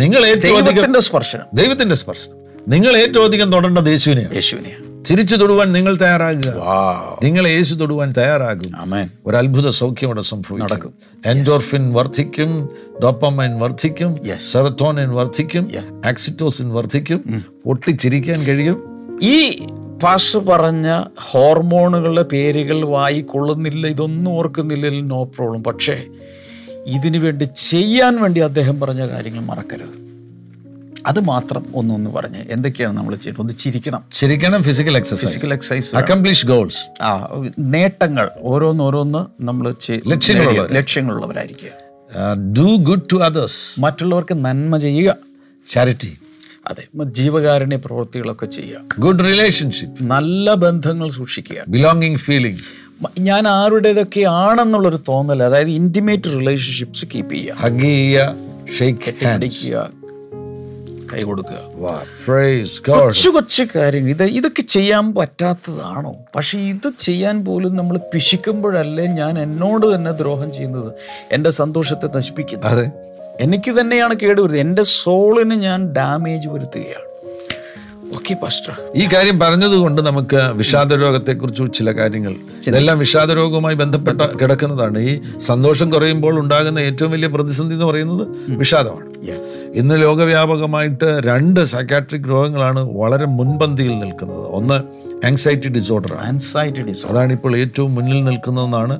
നിങ്ങൾ ഏറ്റവും അധികം
സ്പർശനം.
ദൈവത്തിന്റെ സ്പർശനം. നിങ്ങൾ ഏറ്റവും അധികം തൊടേണ്ടത് യേശുവിനെയാണ്.
യേശുവിനെയാണ്.
ചിരിച്ചു തൊടുവാൻ നിങ്ങൾ തയ്യാറാകുക. നിങ്ങൾ യേശു തൊടുവാൻ തയ്യാറാകും. ഒരു അത്ഭുത സൗഖ്യം അവിടെ സംഭവിക്കും
നടക്കും.
എൻഡോർഫിൻ വർദ്ധിക്കും ഡോപ്പമൈൻ വർദ്ധിക്കും. സെറത്തോണിൻ വർദ്ധിക്കും ആക്സിറ്റോസിൻ വർദ്ധിക്കും പൊട്ടിച്ചിരിക്കാൻ കഴിയും.
ഈ പാസ് പറഞ്ഞ ഹോർമോണുകളുടെ പേരുകൾ വായിക്കൊള്ളുന്നില്ല ഇതൊന്നും ഓർക്കുന്നില്ല നോ പ്രോബ്ലം. പക്ഷേ ഇതിനു വേണ്ടി ചെയ്യാൻ വേണ്ടി അദ്ദേഹം പറഞ്ഞ കാര്യങ്ങൾ മറക്കരുത്. അത് മാത്രം ഒന്നൊന്ന് പറഞ്ഞ് എന്തൊക്കെയാണ് നമ്മൾ ചെയ്യുന്നത് ഒന്ന് ചിരിക്കണം.
ചിരിക്കണം physical exercise
physical exercise
accomplish goals
ആ നേട്ടങ്ങൾ. ഓരോന്നോരോന്ന് നമ്മൾ. ലക്ഷ്യങ്ങളുള്ളവരായിരിക്കുക.
ഡു ഗുഡ് ടു അതേഴ്സ്
മറ്റുള്ളവർക്ക് നന്മ ചെയ്യുക.
ചാരിറ്റി
അതെ ജീവകാരുണ്യ പ്രവൃത്തികളൊക്കെ ചെയ്യുക.
ഗുഡ് റിലേഷൻഷിപ്പ്
നല്ല ബന്ധങ്ങൾ സൂക്ഷിക്കുക.
ബിലോങ്ങിങ് ഫീലിംഗ്
ഞാൻ ആരുടേതൊക്കെ ആണെന്നുള്ളൊരു തോന്നൽ അതായത് ഇന്റിമേറ്റ് റിലേഷൻഷിപ്സ് കീപ്പ് ചെയ്യുക.
ഹഗ് ചെയ്യുക ഷെയ്ക്ക് ഹാൻഡ്
കൈ കൊടുക്കുക കൊച്ചു കൊച്ചു കാര്യങ്ങൾ. ഇത് ഇതൊക്കെ ചെയ്യാൻ പറ്റാത്തതാണോ? പക്ഷെ ഇത് ചെയ്യാൻ പോലും നമ്മൾ പിശിക്കുമ്പോഴല്ലേ ഞാൻ എന്നോട് തന്നെ ദ്രോഹം ചെയ്യുന്നത്. എന്റെ സന്തോഷത്തെ നശിപ്പിക്കുന്നത്.
അതെ.
എനിക്ക് തന്നെയാണ് കേടുവരുത് എന്റെ സോളിന് ഞാൻ ഡാമേജ് വരുത്തുകയാണ്. ഓക്കെ പാസ്റ്റർ
ഈ കാര്യം പറഞ്ഞതുകൊണ്ട് നമുക്ക് വിഷാദ രോഗത്തെക്കുറിച്ച് ചില കാര്യങ്ങൾ ഇതെല്ലാം വിഷാദ രോഗവുമായി ബന്ധപ്പെട്ട കിടക്കുന്നതാണ്. ഈ സന്തോഷം കുറയുമ്പോൾ ഉണ്ടാകുന്ന ഏറ്റവും വലിയ പ്രതിസന്ധി എന്ന് പറയുന്നത് വിഷാദമാണ്. ഇന്ന് ലോകവ്യാപകമായിട്ട് രണ്ട് സൈക്കാട്രിക് രോഗങ്ങളാണ് വളരെ മുൻപന്തിയിൽ നിൽക്കുന്നത്. ഒന്ന് anxiety disorder anxiety
anxiety disorder
അതാണ് ഇപ്പോൾ ഏറ്റവും മുന്നിൽ നിൽക്കുന്നതെന്നാണ്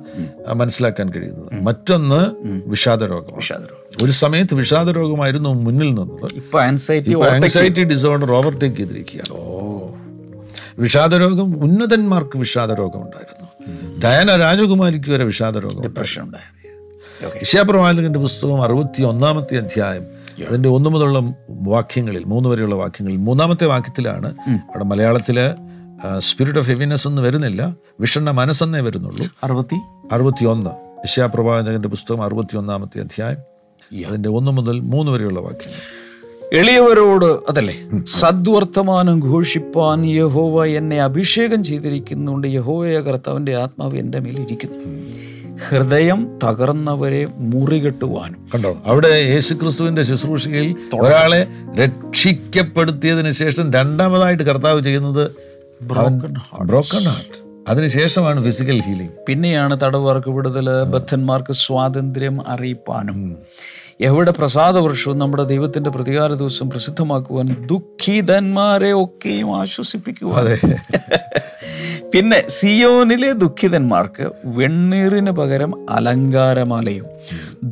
മനസ്സിലാക്കാൻ കഴിയുന്നത്. മറ്റൊന്ന് വിഷാദ രോഗം
വിഷാദരോഗം.
ഒരു സമയത്ത് വിഷാദ രോഗമായിരുന്നു മുന്നിൽ നിന്നത്.
ഇപ്പൊ ആൻസൈറ്റി
ആൻസൈറ്റി ഡിസോർഡർ ഓവർടേക്ക് ചെയ്തിരിക്കുകയാണ്. ഓ. വിഷാദരോഗം ഉന്നതന്മാർക്ക് വിഷാദരോഗം ഉണ്ടായിരുന്നു ഡയന രാജകുമാരിക്ക് വരെ വിഷാദ രോഗം
ഡിപ്രഷൻ ഉണ്ടായിരുന്നു
ഇഷ്യാപ്രവാചകന്റെ പുസ്തകം അറുപത്തി ഒന്നാമത്തെ അധ്യായം അതിന്റെ ഒന്നു മുതലുള്ള വാക്യങ്ങളിൽ മൂന്ന് വരെയുള്ള വാക്യങ്ങളിൽ മൂന്നാമത്തെ വാക്യത്തിലാണ് അവിടെ മലയാളത്തിൽ സ്പിരിറ്റ് ഓഫ് ഹെവിനെസ് എന്ന് വരുന്നില്ല വിഷണ്ണ മനസ്സെന്നേ വരുന്നുള്ളൂ.
അറുപത്തി?
അറുപത്തി ഒന്ന് ഇഷ്യാപ്രവാചകന്റെ പുസ്തകം അറുപത്തി ഒന്നാമത്തെ അധ്യായം അതിന്റെ ഒന്ന് മുതൽ മൂന്ന് വരെയുള്ള വാക്യങ്ങൾ
എളിയവരോട് അതല്ലേ സദ്വർത്തമാനം ഘോഷിപ്പാൻ യഹോവ എന്നെ അഭിഷേകം ചെയ്തിരിക്കുന്നുണ്ട്. യഹോവയ കർത്താവിന്റെ ആത്മാവ് എന്റെ മേൽ ഇരിക്കുന്നു ഹൃദയം തകർന്നവരെ മുറികെട്ടുവാനും
കണ്ടോ? അവിടെ യേശുക്രിസ്തുവിന്റെ ശുശ്രൂഷയിൽ ഒരാളെ രക്ഷിക്കപ്പെടുത്തിയതിനു ശേഷം രണ്ടാമതായിട്ട് കർത്താവ് ചെയ്യുന്നത് ബ്രോക്കൺ ഹാർട്ട് അതിനുശേഷമാണ് ഫിസിക്കൽ ഹീലിംഗ്
പിന്നെയാണ് തടവുകാർക്ക് വിടുതൽ ബദ്ധന്മാർക്ക് സ്വാതന്ത്ര്യം അറിയിപ്പാനും. എവിടെ പ്രസാദവർഷവും നമ്മുടെ ദൈവത്തിന്റെ പ്രതികാര ദിവസം പ്രസിദ്ധമാക്കുവാൻ ദുഃഖിതന്മാരെ ഒക്കെയും അതെ. [laughs] പിന്നെ സിയോനിലെ ദുഃഖിതന്മാർക്ക് വെണ്ണീറിന് പകരം അലങ്കാരമാലയും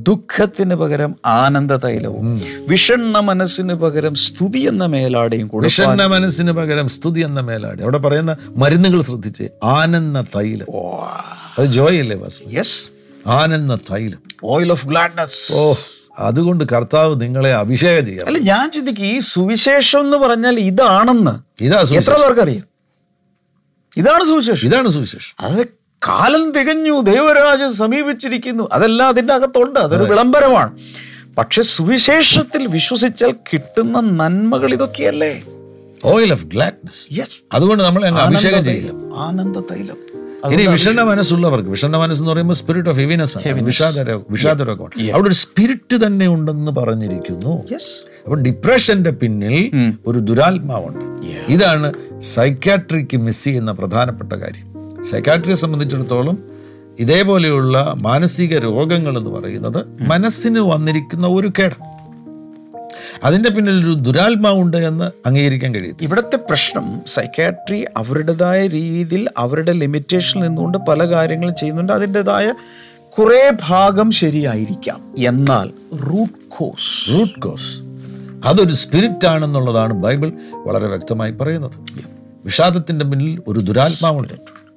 ദുഃഖത്തിന് പകരം ആനന്ദ തൈലവും വിഷണ്ണ മനസ്സിന് പകരം സ്തുതി എന്ന മേലാടയും കൂടെ
വിഷണ്ണ മനസ്സിന് പകരം സ്തുതി എന്ന മേലാടി. അവിടെ പറയുന്ന മരുന്നുകൾ ശ്രദ്ധിച്ച് ആനന്ദ തൈലം. അത് ജോയ് അല്ലേ ബസ്
യെസ്
ആനന്ദ തൈലം.
ഓയിൽ ഓഫ് ഗ്ലാഡ്നസ്
ഓ. അതുകൊണ്ട് കർത്താവ് നിങ്ങളെ അഭിഷേകം ചെയ്യാം
അല്ല ഞാൻ ചിന്തിക്കും ഈ സുവിശേഷം എന്ന് പറഞ്ഞാൽ ഇതാണെന്ന്.
ഇതാ
എത്ര പേർക്കറിയാം? ഇതാണ് സുവിശേഷം.
ഇതാണ് സുവിശേഷം.
അത് കാലം തികഞ്ഞു ദൈവരാജ്യം സമീപിച്ചിരിക്കുന്നു. അതെല്ലാം അതിന്റെ അകത്തുണ്ട്. അതൊരു വിളംബരമാണ്. പക്ഷെ സുവിശേഷത്തിൽ വിശ്വസിച്ചാൽ കിട്ടുന്ന നന്മകൾ ഇതൊക്കെയല്ലേ?
ഓയിൽ ഓഫ് ഗ്ലാഡ്നസ്
യെസ്
അതുകൊണ്ട് നമ്മൾ അഭിഷേകം ചെയ്യില്ല
ആനന്ദ തൈലം
ഇനി വിഷണ്ണ മനസ്സുള്ളവർക്ക് വിഷണ്ണ മനസ്സെന്ന് പറയുമ്പോൾ സ്പിരിറ്റ് ഓഫ് ഹെവിനെസ് വിഷാദ രോഗം വിഷാദ രോഗമാണ് അവിടെ ഒരു സ്പിരിറ്റ് തന്നെ ഉണ്ടെന്ന് പറഞ്ഞിരിക്കുന്നു. അപ്പൊ ഡിപ്രഷന്റെ പിന്നിൽ ഒരു ദുരാത്മാവുണ്ട്. ഇതാണ് സൈക്യാട്രിക്ക് മിസ് ചെയ്യുന്ന പ്രധാനപ്പെട്ട കാര്യം. സൈക്യാട്രിയെ സംബന്ധിച്ചിടത്തോളം ഇതേപോലെയുള്ള മാനസിക രോഗങ്ങൾ എന്ന് പറയുന്നത് മനസ്സിന് വന്നിരിക്കുന്ന ഒരു കേട് അതിന്റെ പിന്നിൽ ഒരു ദുരാത്മാവുണ്ട് എന്ന് അംഗീകരിക്കാൻ കഴിയും
ഇവിടുത്തെ പ്രശ്നം സൈക്കാട്രി അവരുടേതായ രീതിയിൽ അവരുടെ ലിമിറ്റേഷനിൽ നിന്നുകൊണ്ട് പല കാര്യങ്ങളും ചെയ്യുന്നുണ്ട്. അതിന്റെതായ കുറേ ഭാഗം ശരിയായിരിക്കാം. എന്നാൽ റൂട്ട് കോസ്
റൂട്ട് കോസ് അതൊരു സ്പിരിറ്റ് ആണെന്നുള്ളതാണ് ബൈബിൾ വളരെ വ്യക്തമായി പറയുന്നത്. വിഷാദത്തിന്റെ പിന്നിൽ ഒരു ദുരാത്മാവുണ്ട്.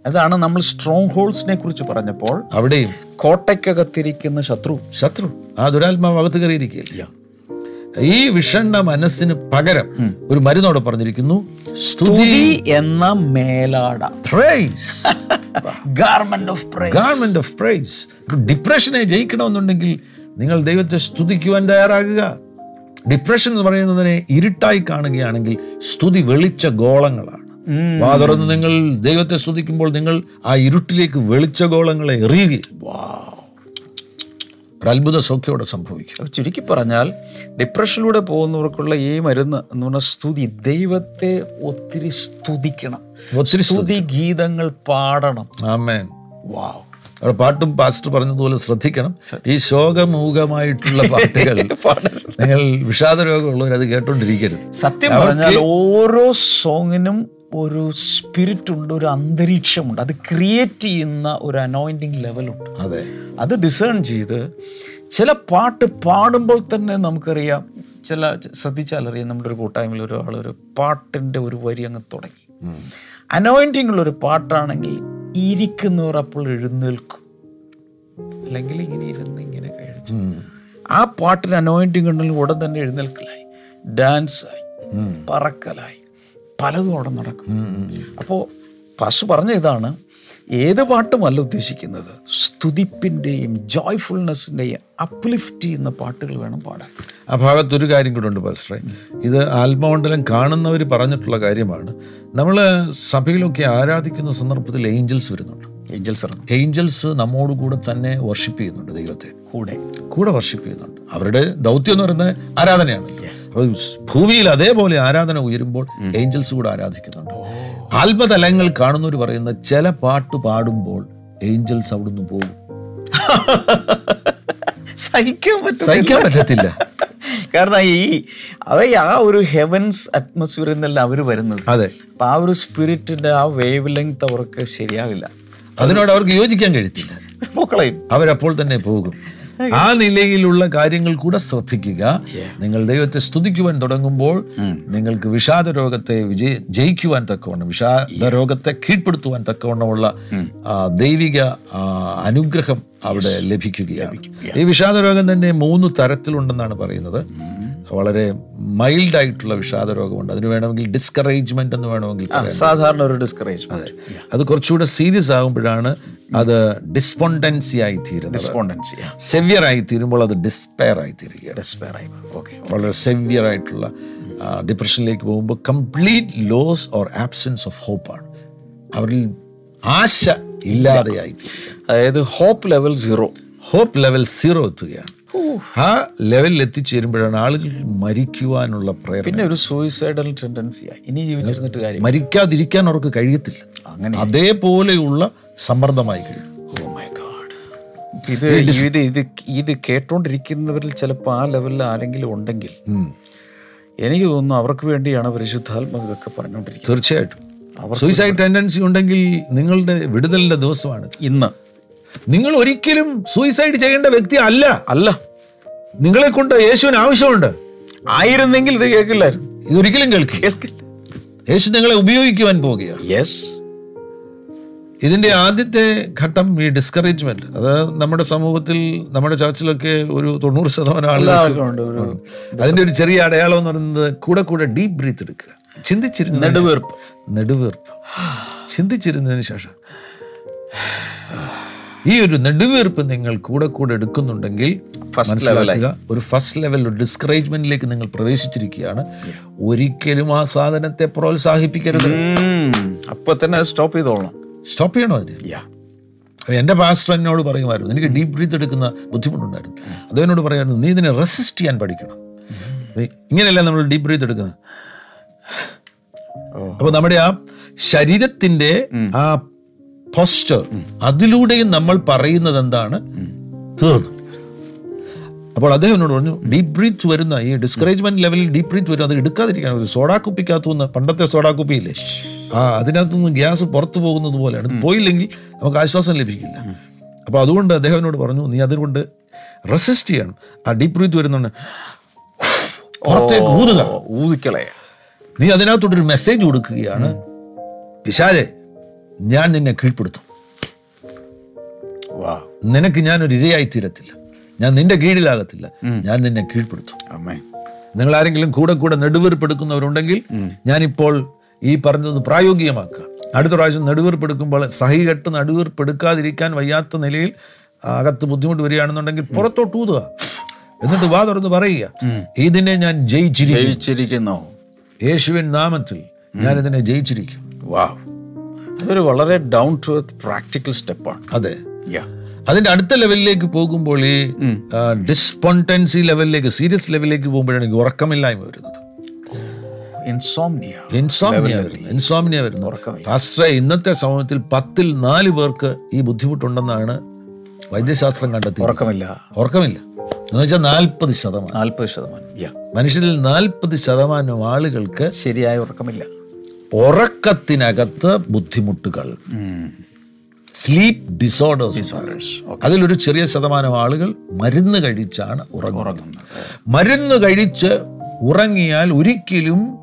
അതാണ് നമ്മൾ സ്ട്രോങ് ഹോൾസിനെ കുറിച്ച് പറഞ്ഞപ്പോൾ
അവിടെയും
കോട്ടയ്ക്കകത്തിരിക്കുന്ന ശത്രു.
ശത്രു. ആ ദുരാത്മാവ് അകത്ത് കയറിയിരിക്കുകയില്ല. ഈ വിഷണ്ണ മനസ്സിന് പകരം ഒരു മരുന്നോടെ പറഞ്ഞിരിക്കുന്നു
സ്തുതി എന്ന മേലാട. Garment of
garment of praise ഡിപ്രഷനെ ജയിക്കണമെന്നുണ്ടെങ്കിൽ നിങ്ങൾ ദൈവത്തെ സ്തുതിക്കുവാൻ തയ്യാറാകുക. ഡിപ്രഷൻ എന്ന് പറയുന്നതിനെ ഇരുട്ടായി കാണുകയാണെങ്കിൽ സ്തുതി വെളിച്ച ഗോളങ്ങളാണ്. വാ തുറന്ന് നിങ്ങൾ ദൈവത്തെ സ്തുതിക്കുമ്പോൾ നിങ്ങൾ ആ ഇരുട്ടിലേക്ക് വെളിച്ച ഗോളങ്ങളെ എറിയുകയും. ഒരു അത്ഭുത സൗഖ്യോടെ സംഭവിക്കും
ചുരുക്കി പറഞ്ഞാൽ ഡിപ്രഷനിലൂടെ പോകുന്നവർക്കുള്ള ഈ മരുന്ന് എന്ന് പറഞ്ഞാൽ സ്തുതി ദൈവത്തെ ഒത്തിരി സ്തുതിക്കണം.
ഒത്തിരി
സ്തുതി. ഗീതങ്ങൾ പാടണം.
ആമേൻ.
വാവ്.
അവിടെ പാട്ടും പാസ്റ്റർ പറഞ്ഞതുപോലെ ശ്രദ്ധിക്കണം. ഈ ശോകമൂകമായിട്ടുള്ള [laughs] പാട്ടുകൾ നിങ്ങൾ വിഷാദ രോഗമുള്ളവർ അത് കേട്ടോണ്ടിരിക്കരുത്.
സത്യം പറഞ്ഞാൽ ഓരോ സോങ്ങിനും ഒരു സ്പിരിറ്റ് ഉണ്ട് ഒരു അന്തരീക്ഷമുണ്ട്. അത് ക്രിയേറ്റ് ചെയ്യുന്ന ഒരു അനോയിന്റിങ് ലെവലുണ്ട്
അതെ.
അത് ഡിസേൺ ചെയ്ത് ചില പാട്ട് പാടുമ്പോൾ തന്നെ നമുക്കറിയാം ചില ശ്രദ്ധിച്ചാലറിയാം നമ്മുടെ ഒരു കൂട്ടായ്മയിൽ ഒരാൾ ഒരു പാട്ടിന്റെ ഒരു വരി അങ്ങ് തുടങ്ങി. അനോയിന്റിംഗ് ഉള്ള ഒരു പാട്ടാണെങ്കിൽ ഇരിക്കുന്നവർ അപ്പോൾ എഴുന്നേൽക്കും. അല്ലെങ്കിൽ ഇങ്ങനെ ഇരുന്ന് ഇങ്ങനെ കഴിച്ചു. ആ പാട്ടിന് അനോയിന്റിംഗ് ഉണ്ടെങ്കിൽ ഉടൻ തന്നെ എഴുന്നേൽക്കലായി. ഡാൻസായി പറക്കലായി. പലതും അവിടെ നടക്കും. അപ്പോൾ പാസ് പറഞ്ഞ ഇതാണ് ഏത് പാട്ടുമല്ല ഉദ്ദേശിക്കുന്നത്? സ്തുതിപ്പിന്റെയും ജോയ്ഫുൾനെസ്സിന്റെയും അപ്ലിഫ്റ്റ് ചെയ്യുന്ന പാട്ടുകൾ വേണം പാടാൻ.
ആ ഭാഗത്ത് ഒരു കാര്യം കൂടെ ഉണ്ട് പാസ്റ്ററെ. ഇത് ആത്മമണ്ഡലം കാണുന്നവർ പറഞ്ഞിട്ടുള്ള കാര്യമാണ്. നമ്മൾ സഭയിലൊക്കെ ആരാധിക്കുന്ന സന്ദർഭത്തിൽ ഏഞ്ചൽസ് വരുന്നുണ്ട്.
ഏഞ്ചൽസ് ആണ്
ഏഞ്ചൽസ് നമ്മോട് കൂടെ തന്നെ വർഷിപ്പ് ചെയ്യുന്നുണ്ട് ദൈവത്തെ.
കൂടെ.
കൂടെ വർഷിപ്പ് ചെയ്യുന്നുണ്ട്. അവരുടെ ദൗത്യം എന്ന് പറയുന്നത് ആരാധനയാണ്. അപ്പോൾ ഭൂമിയിൽ അതേപോലെ ആരാധന ഉയരുമ്പോൾ ഏഞ്ചൽസ് കൂടെ ആരാധിക്കുന്നുണ്ട്. ആത്മതലങ്ങൾ കാണുന്നവർ പറയുന്ന ചില പാട്ട് പാടുമ്പോൾ ഏഞ്ചൽസ് അവിടുന്ന് പോകും.
സഹിക്കാൻ [laughs] പറ്റും
സഹിക്കാൻ പറ്റത്തില്ല. [laughs]
കാരണം ഈ അവ ആ ഒരു ഹെവൻസ് അറ്റ്മോസ്ഫിയറിൽ നിന്നല്ല അവർ വരുന്നത്.
അതെ.
അപ്പൊ ആ ഒരു സ്പിരിറ്റിന്റെ ആ വേവ് ലെങ്ത് അവർക്ക് ശരിയാവില്ല.
അതിനോട് അവർക്ക് യോജിക്കാൻ കഴിയത്തില്ല. [laughs] അവരപ്പോൾ തന്നെ പോകും. ആ നിലയിലുള്ള കാര്യങ്ങൾ കൂടെ ശ്രദ്ധിക്കുക. നിങ്ങൾ ദൈവത്തെ സ്തുതിക്കുവാൻ തുടങ്ങുമ്പോൾ നിങ്ങൾക്ക് വിഷാദ രോഗത്തെ വിജയ ജയിക്കുവാൻ തക്കവണ്ണം വിഷാദ രോഗത്തെ കീഴ്പ്പെടുത്തുവാൻ തക്കവണ്ണമുള്ള ദൈവിക അനുഗ്രഹം അവിടെ ലഭിക്കുകയാണ്. ഈ വിഷാദ രോഗം തന്നെ മൂന്ന് തരത്തിലുണ്ടെന്നാണ് പറയുന്നത്. വളരെ മൈൽഡ് ആയിട്ടുള്ള വിഷാദ രോഗമുണ്ട് അതിന് വേണമെങ്കിൽ ഡിസ്കറേജ്മെന്റ് എന്ന് വേണമെങ്കിൽ
സാധാരണ ഒരു ഡിസ്കറേജ്
അത്. കുറച്ചുകൂടെ സീരിയസ് ആകുമ്പോഴാണ് അത് ഡിസ്പോണ്ടൻസി ആയി തീരുന്നത്
ഡിസ്പോണ്ടൻസി
സെവിയർ ആയി തീരുമ്പോൾ അത് ഡിസ്പെയർ ആയി തീരുകയാണ്
ഡിസ്പെയർ ആയി ഓക്കെ
വളരെ സെവിയർ ആയിട്ടുള്ള ഡിപ്രഷനിലേക്ക് പോകുമ്പോൾ complete loss or absence of ഹോപ്പാണ് അവരിൽ ആശ ഇല്ലാതെയായി തീരുക
അതായത് hope level zero
hope level zero എത്തുകയാണ്. ആ ലെവലിൽ എത്തിച്ചേരുമ്പോഴാണ് ആളുകൾ മരിക്കുവാനുള്ള പ്രേരണ.
പിന്നെ ഒരു സൂയിസൈഡൽ ഇനി ജീവിച്ചിരുന്നിട്ട് കാര്യം.
മരിക്കാതിരിക്കാൻ അവർക്ക് കഴിയത്തില്ല.
അങ്ങനെ.
അതേപോലെയുള്ള സമ്മർദ്ദമായി കഴിയും.
ഗോഡ് ഇത് ഇത് ഇത് ഇത് കേട്ടോണ്ടിരിക്കുന്നവരിൽ ചിലപ്പോൾ ആ ലെവലിൽ ആരെങ്കിലും ഉണ്ടെങ്കിൽ എനിക്ക് തോന്നുന്നു അവർക്ക് വേണ്ടിയാണ് പരിശുദ്ധാത്മ ഇതൊക്കെ പറഞ്ഞുകൊണ്ടിരിക്കുന്നത്
തീർച്ചയായിട്ടും. സൂയിസൈഡ് ടെൻഡൻസി ഉണ്ടെങ്കിൽ നിങ്ങളുടെ വിടുതലിന്റെ ദിവസമാണ്.
ഇന്ന്.
നിങ്ങൾ ഒരിക്കലും സൂയിസൈഡ് ചെയ്യേണ്ട വ്യക്തി അല്ല.
അല്ല.
നിങ്ങളെ കൊണ്ട് യേശുവിന് ആവശ്യമുണ്ട്.
ആയിരുന്നെങ്കിൽ ഇത് കേൾക്കില്ലായിരുന്നു.
ഇതൊരിക്കലും ഒരിക്കലും
കേൾക്കില്ല.
യേശു നിങ്ങളെ ഉപയോഗിക്കുവാൻ പോവുകയാണ്.
യെസ്
ഇതിന്റെ ആദ്യത്തെ ഘട്ടം ഈ ഡിസ്കറേജ്മെന്റ് അതായത് നമ്മുടെ സമൂഹത്തിൽ നമ്മുടെ ചർച്ചിലൊക്കെ ഒരു തൊണ്ണൂറ് ശതമാനം ആളുകൾ അതിന്റെ ഒരു ചെറിയ അടയാളം എന്ന് പറയുന്നത് കൂടെ കൂടെ ഡീപ് ബ്രീത്ത് എടുക്കുക. ചിന്തിച്ചിരുന്ന
നെടുവീർപ്പ്.
നെടുവീർപ്പ്. ചിന്തിച്ചിരുന്നതിന് ശേഷം. ഈ ഒരു നെടുവീർപ്പ് നിങ്ങൾ കൂടെ കൂടെ എടുക്കുന്നുണ്ടെങ്കിൽ മനസ്സിലാക്കുക ഒരു ഫസ്റ്റ് ലെവൽ ഒരു ഡിസ്കറേജ്മെന്റിലേക്ക് നിങ്ങൾ പ്രവേശിച്ചിരിക്കുകയാണ്. ഒരിക്കലും ആ സാധനത്തെ പ്രോത്സാഹിപ്പിക്കരുത്.
അപ്പൊ തന്നെ സ്റ്റോപ്പ് ചെയ്തോളണം.
സ്റ്റോപ്പ് ചെയ്യണോ അതിന്? എന്റെ പാസ്റ്റർ എന്നോട് പറയുമായിരുന്നു എനിക്ക് ഡീപ് ബ്രീത്ത് എടുക്കുന്ന ബുദ്ധിമുട്ടുണ്ടായിരുന്നു. അദ്ദേഹം എന്നോട് പറയുമായിരുന്നു നീ ഇതിനെ റെസിസ്റ്റ് ചെയ്യാൻ പഠിക്കണം. ഇങ്ങനെയല്ല നമ്മൾ ഡീപ് ബ്രീത്ത് എടുക്കുന്നത്? അപ്പൊ നമ്മുടെ ആ ശരീരത്തിന്റെ ആ പോസ്റ്റർ അതിലൂടെയും നമ്മൾ പറയുന്നത് എന്താണ് തീർന്നു. അപ്പോൾ അദ്ദേഹം എന്നോട് പറഞ്ഞു ഡീപ് ബ്രീത്ത് വരുന്ന ഈ ഡിസ്കറേജ്മെന്റ് ലെവലിൽ ഡീപ് ബ്രീത്ത് വരും അത് എടുക്കാതിരിക്കാൻ ഒരു സോഡാ കുപ്പിക്കകത്തുനിന്ന് പണ്ടത്തെ സോഡാ കുപ്പിയില്ലേ? ആ അതിനകത്തുനിന്ന് ഗ്യാസ് പുറത്തു പോകുന്നത് പോലെയാണ്. പോയില്ലെങ്കിൽ നമുക്ക് ആശ്വാസം ലഭിക്കില്ല. അപ്പോൾ അതുകൊണ്ട് അദ്ദേഹം എന്നോട് പറഞ്ഞു നീ അതുകൊണ്ട് റെസിസ്റ്റ് ചെയ്യണം. ആ ഡീപ് ബ്രീത്ത് വരുന്നുണ്ട് പുറത്തേക്ക് ഊതുക.
ഊതിക്കളെ
നീ അതിനകത്തോട്ടൊരു മെസ്സേജ് കൊടുക്കുകയാണ്. പിശാചെ ഞാൻ നിന്നെ കീഴ്പ്പെടുത്തും.
വാ.
നിനക്ക് ഒരു ഇരയായി തീരത്തില്ല. ഞാൻ നിന്റെ കീഴിലാകത്തില്ല. ഞാൻ നിന്നെ കീഴ്പ്പെടുത്തും. നിങ്ങൾ ആരെങ്കിലും കൂടെ കൂടെ നെടുവീർപ്പെടുക്കുന്നവരുണ്ടെങ്കിൽ ഞാനിപ്പോൾ ഈ പറഞ്ഞത് പ്രായോഗികമാക്കുക അടുത്ത പ്രാവശ്യം നെടുവീർപ്പെടുക്കുമ്പോൾ സഹികെട്ട് നെടുവീർപ്പെടുക്കാതിരിക്കാൻ വയ്യാത്ത നിലയിൽ അകത്ത് ബുദ്ധിമുട്ട് വരികയാണെന്നുണ്ടെങ്കിൽ പുറത്തോട്ട് ഊതുക. എന്നിട്ട് വാ തുറന്ന് പറയുക. ഇതിനെ ഞാൻ
ജയിച്ചിരിക്കുന്നു.
യേശുവിൻ നാമത്തിൽ ഞാൻ ഇതിനെ ജയിച്ചിരിക്കും.
വാ. അതൊരു വളരെ ഡൗൺ ടു എർത്ത് പ്രാക്ടിക്കൽ സ്റ്റെപ്പാണ്
അതെ. അതിന്റെ അടുത്ത ലെവലിലേക്ക് പോകുമ്പോൾ ഈ ഡിസ്പോണ്ടൻസി ലെവലിലേക്ക് സീരിയസ് ലെവലിലേക്ക് പോകുമ്പോഴാണ് എനിക്ക് ഉറക്കമില്ലായ്മ വരുന്നത്. വരുന്നു. ഇന്നത്തെ സമൂഹത്തിൽ പത്തിൽ നാല് പേർക്ക് ഈ ബുദ്ധിമുട്ടുണ്ടെന്നാണ് വൈദ്യശാസ്ത്രം കണ്ടെത്തി
ഉറക്കമില്ല.
ഉറക്കമില്ല. എന്ന് വെച്ചാൽ നാൽപ്പത് ശതമാനം.
നാൽപ്പത് ശതമാനം.
മനുഷ്യരിൽ നാൽപ്പത് ശതമാനം ആളുകൾക്ക്
ശരിയായ ഉറക്കമില്ല.
ഉറക്കത്തിനകത്ത് ബുദ്ധിമുട്ടുകൾ. സ്ലീപ്പ് ഡിസോർഡേഴ്സ് അതിലൊരു ചെറിയ ശതമാനം ആളുകൾ മരുന്ന് കഴിച്ചാണ് ഉറങ്ങുന്നത്. മരുന്ന് കഴിച്ച് ഉറങ്ങിയാൽ ഒരിക്കലും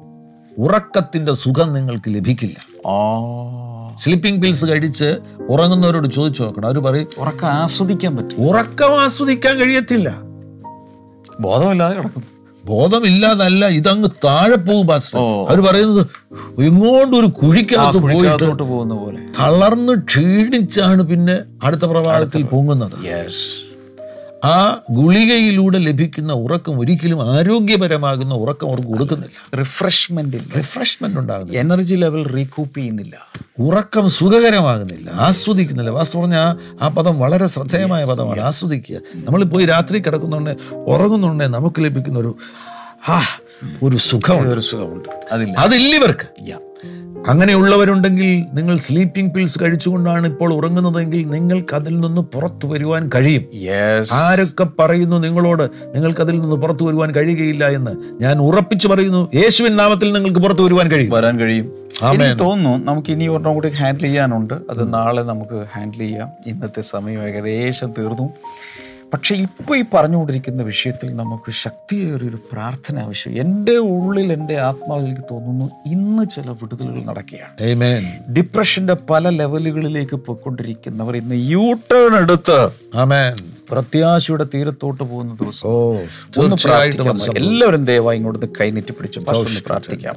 ഉറക്കത്തിന്റെ സുഖം നിങ്ങൾക്ക് ലഭിക്കില്ല. സ്ലീപ്പിംഗ് പിൽസ് കഴിച്ച് ഉറങ്ങുന്നവരോട് ചോദിച്ചു നോക്കണം. അവർ പറയും
ഉറക്കം ആസ്വദിക്കാൻ പറ്റും
ഉറക്കം ആസ്വദിക്കാൻ കഴിയത്തില്ല.
ബോധമില്ലാതെ കിടക്കും
ബോധമില്ലാതല്ല ഇതങ്ങ് താഴെ പോകും പാസ്റ്റർ
അവർ
അവർ പറയുന്നത് എങ്ങോട്ടും ഒരു കുഴിക്കകത്ത് പോയിട്ട്
പോകുന്ന പോലെ.
തളർന്ന് ക്ഷീണിച്ചാണ് പിന്നെ അടുത്ത പ്രഭാതത്തിൽ പൊങ്ങുന്നത്.
യെസ്
ആ ഗുളികയിലൂടെ ലഭിക്കുന്ന ഉറക്കം ഒരിക്കലും ആരോഗ്യപരമാകുന്ന ഉറക്കം അവർക്ക് കൊടുക്കുന്നില്ല.
റിഫ്രഷ്മെന്റ്
റിഫ്രഷ്മെന്റ് ഉണ്ടാകുന്നില്ല.
എനർജി ലെവൽ റീകൂപ്പ് ചെയ്യുന്നില്ല.
ഉറക്കം സുഖകരമാകുന്നില്ല. ആസ്വദിക്കുന്നില്ല. വാസ്തു പറഞ്ഞ ആ പദം വളരെ ശ്രദ്ധേയമായ പദമാണ്. ആസ്വദിക്കുക. നമ്മൾ പോയി രാത്രി കിടക്കുന്നുണ്ട് ഉറങ്ങുന്നുണ്ടെ നമുക്ക് ലഭിക്കുന്ന ഒരു ആ ഒരു സുഖമുണ്ട്.
ഒരു സുഖമുണ്ട്. അതില്ല.
അതില്ല ഇവർക്ക്. അങ്ങനെയുള്ളവരുണ്ടെങ്കിൽ നിങ്ങൾ സ്ലീപ്പിംഗ് പിൽസ് കഴിച്ചുകൊണ്ടാണ് ഇപ്പോൾ ഉറങ്ങുന്നതെങ്കിൽ നിങ്ങൾക്ക് അതിൽ നിന്ന് പുറത്തു വരുവാൻ കഴിയും. ആരൊക്കെ പറയുന്നു നിങ്ങളോട് നിങ്ങൾക്ക് അതിൽ നിന്ന് പുറത്തു വരുവാൻ കഴിയുകയില്ല എന്ന് ഞാൻ ഉറപ്പിച്ചു പറയുന്നു യേശുവിൻ നാമത്തിൽ നിങ്ങൾക്ക് പുറത്തു വരുവാൻ കഴിയും.
വരാൻ കഴിയും. തോന്നുന്നു നമുക്ക് ഇനി ഒരെണ്ണം കൂടി ഹാൻഡിൽ ചെയ്യാനുണ്ട്. അത് നാളെ നമുക്ക് ഹാൻഡിൽ ചെയ്യാം. ഇന്നത്തെ സമയം ഏകദേശം തീർന്നു. പക്ഷെ ഇപ്പോൾ ഈ പറഞ്ഞുകൊണ്ടിരിക്കുന്ന വിഷയത്തിൽ നമുക്ക് ശക്തിയേറിയൊരു പ്രാർത്ഥന ആവശ്യം എന്റെ ഉള്ളിൽ എന്റെ ആത്മാവിലേക്ക് എനിക്ക് തോന്നുന്നു ഇന്ന് ചില വിടുതലുകൾ നടക്കുകയാണ്.
ഡിപ്രഷന്റെ
ഡിപ്രഷന്റെ പല ലെവലുകളിലേക്ക് പോയിക്കൊണ്ടിരിക്കുന്നവർ ഇന്ന് യൂ ടേൺ എടുത്ത്
Amen.
പ്രത്യാശയുടെ തീരത്തോട്ട് പോകുന്ന ദിവസം ഒന്ന് പ്രാർത്ഥിക്കാം എല്ലാവരും ദയവായി ഇങ്ങോട്ട് കൈനീട്ടി പിടിച്ച് പ്രാർത്ഥിക്കാം.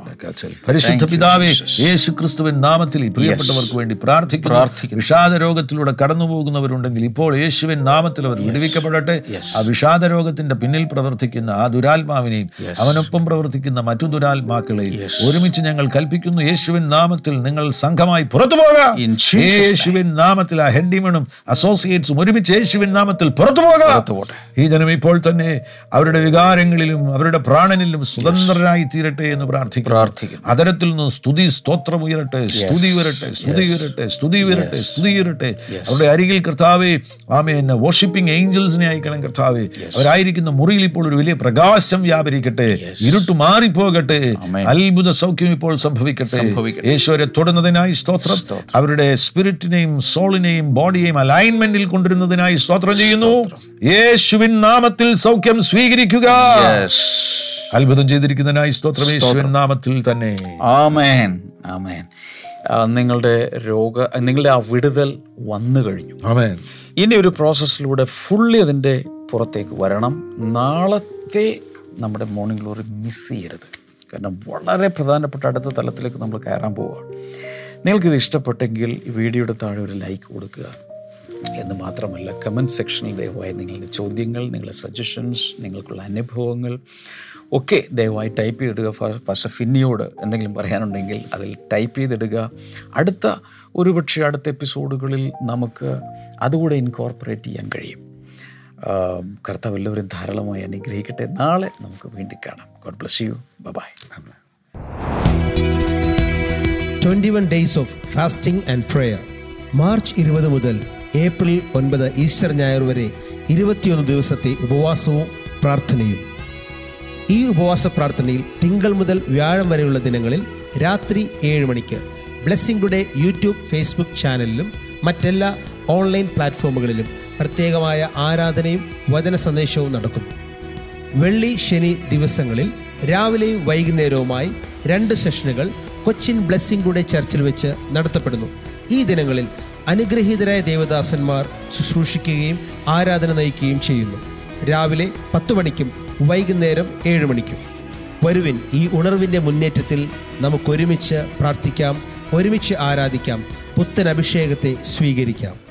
പരിശുദ്ധ പിതാവേ യേശു ക്രിസ്തുവിൻ നാമത്തിൽ ഈ പ്രിയപ്പെട്ടവർക്ക് വേണ്ടി പ്രാർത്ഥിക്കും
പ്രാർത്ഥിക്കുന്നു.
വിഷാദ രോഗത്തിലൂടെ കടന്നു പോകുന്നവരുണ്ടെങ്കിൽ ഇപ്പോൾ യേശുവിൻ നാമത്തിൽ അവർ വിടുവിക്കപ്പെടട്ടെ. ആ വിഷാദ രോഗത്തിന്റെ പിന്നിൽ പ്രവർത്തിക്കുന്ന ആ ദുരാത്മാവിനെയും അവനൊപ്പം പ്രവർത്തിക്കുന്ന മറ്റു ദുരാത്മാക്കളെയും ഒരുമിച്ച് ഞങ്ങൾ കൽപ്പിക്കുന്നു. യേശുവിൻ നാമത്തിൽ നിങ്ങൾ സംഘമായി പുറത്തു പോകാം. യേശുവിൻ നാമത്തിൽ ആ ഹെഡിമണും അസോസിയേറ്റ്സും ഒരുമിച്ച് യേശുവിൻ നാമത്തിൽ പുറത്തു പോകാം. ഈ ജനം ഇപ്പോൾ തന്നെ അവരുടെ വികാരങ്ങളിലും അവരുടെ പ്രാണനിലും സ്വതന്ത്രരായി തീരട്ടെ എന്ന് പ്രാർത്ഥിക്കും
പ്രാർത്ഥിക്കും
അതരത്തിൽ നിന്ന് സ്തുതി സ്തോത്രം ഉയരട്ടെ സ്തുതി ഉയരട്ടെ സ്തുതി ഉയരട്ടെ സ്തുതി ഉയരട്ടെ സ്തുതി ഉയരട്ടെ. അവരുടെ അരികിൽ കർത്താവെ എന്നെ വോഷിപ്പിംഗ് ഏഞ്ചൽസിനെ അയക്കണം കർത്താവെ. അവരായിരിക്കുന്ന മുറിയിൽ ഇപ്പോൾ ഒരു വലിയ പ്രകാശം വ്യാപരിക്കട്ടെ. ഇരുട്ട് മാറിപ്പോകട്ടെ. അത്ഭുത സൗഖ്യം ഇപ്പോൾ സംഭവിക്കട്ടെ.
സംഭവിക്കട്ടെ.
യേശുവരെ തൊടുന്നതിനായി സ്തോത്രം. അവരുടെ സ്പിരിറ്റിനെയും സോളിനെയും ബോഡിയെയും അലൈൻമെന്റിൽ കൊണ്ടുവരുന്നതിനായി സ്തോത്രം ചെയ്യുന്നു. യേശുവിൻ നാമത്തിൽ സൗഖ്യം സ്വീകരിക്കുക. അത്ഭുതം ചെയ്തിരിക്കുന്നതിനായി സ്തോത്രം. യേശുവിൻ നാമത്തിൽ തന്നെ.
ആമേൻ. ആമേൻ. നിങ്ങളുടെ രോഗ നിങ്ങളുടെ ആ വിടുതൽ വന്നു കഴിഞ്ഞു. ഇനി ഒരു പ്രോസസ്സിലൂടെ ഫുള്ളി അതിന്റെ പുറത്തേക്ക് വരണം. നാളത്തെ നമ്മുടെ മോർണിംഗ് ഗ്ലോറി മിസ് ചെയ്യരുത്. കാരണം വളരെ പ്രധാനപ്പെട്ട അടുത്ത തലത്തിലേക്ക് നമ്മൾ കയറാൻ പോവുകയാണ്. നിങ്ങൾക്കിത് ഇഷ്ടപ്പെട്ടെങ്കിൽ ഈ വീഡിയോയുടെ താഴെ ഒരു ലൈക്ക് കൊടുക്കുക. എന്ന് മാത്രമല്ല കമന്റ് സെക്ഷനിൽ ദയവായി നിങ്ങളുടെ ചോദ്യങ്ങൾ നിങ്ങളുടെ സജഷൻസ് നിങ്ങൾക്കുള്ള അനുഭവങ്ങൾ ഒക്കെ ദയവായി ടൈപ്പ് ചെയ്തിടുക. പക്ഷേ ഫിന്നിയോട് എന്തെങ്കിലും പറയാനുണ്ടെങ്കിൽ അതിൽ ടൈപ്പ് ചെയ്തിടുക. അടുത്ത ഒരുപക്ഷെ അടുത്ത എപ്പിസോഡുകളിൽ നമുക്ക് അതുകൂടെ ഇൻകോർപ്പറേറ്റ് ചെയ്യാൻ കഴിയും. കർത്താവ് എല്ലാവരും ധാരാളമായി അനുഗ്രഹിക്കട്ടെ. നാളെ നമുക്ക് വീണ്ടും കാണാം. God bless you bye
twenty one days of fasting and prayer March ഇരുപത് മുതൽ ഏപ്രിൽ ഒൻപത് ഈസ്റ്റർ ഞായർ വരെ ഇരുപത്തിയൊന്ന് ദിവസത്തെ ഉപവാസവും പ്രാർത്ഥനയും. ഈ ഉപവാസ പ്രാർത്ഥനയിൽ തിങ്കൾ മുതൽ വ്യാഴം വരെയുള്ള ദിനങ്ങളിൽ രാത്രി ഏഴ് മണിക്ക് ബ്ലെസ്സിംഗ് ടുഡേ യൂട്യൂബ് ഫേസ്ബുക്ക് ചാനലിലും മറ്റെല്ലാ ഓൺലൈൻ പ്ലാറ്റ്ഫോമുകളിലും പ്രത്യേകമായ ആരാധനയും വചന സന്ദേശവും നടക്കുന്നു. വെള്ളി ശനി ദിവസങ്ങളിൽ രാവിലെയും വൈകുന്നേരവുമായി രണ്ട് സെഷനുകൾ കൊച്ചിൻ ബ്ലെസ്സിംഗ് ടുഡേ ചർച്ചിൽ വെച്ച് നടത്തപ്പെടുന്നു. ഈ ദിനങ്ങളിൽ അനുഗ്രഹീതരായ ദേവദാസന്മാർ ശുശ്രൂഷിക്കുകയും ആരാധന നയിക്കുകയും ചെയ്യുന്നു. രാവിലെ പത്ത് മണിക്കും വൈകുന്നേരം ഏഴ് മണിക്കും. വരുവിൻ ഈ ഉണർവിന്റെ മുന്നേറ്റത്തിൽ നമുക്കൊരുമിച്ച് പ്രാർത്ഥിക്കാം ഒരുമിച്ച് ആരാധിക്കാം പുത്തൻ അഭിഷേകത്തെ സ്വീകരിക്കാം.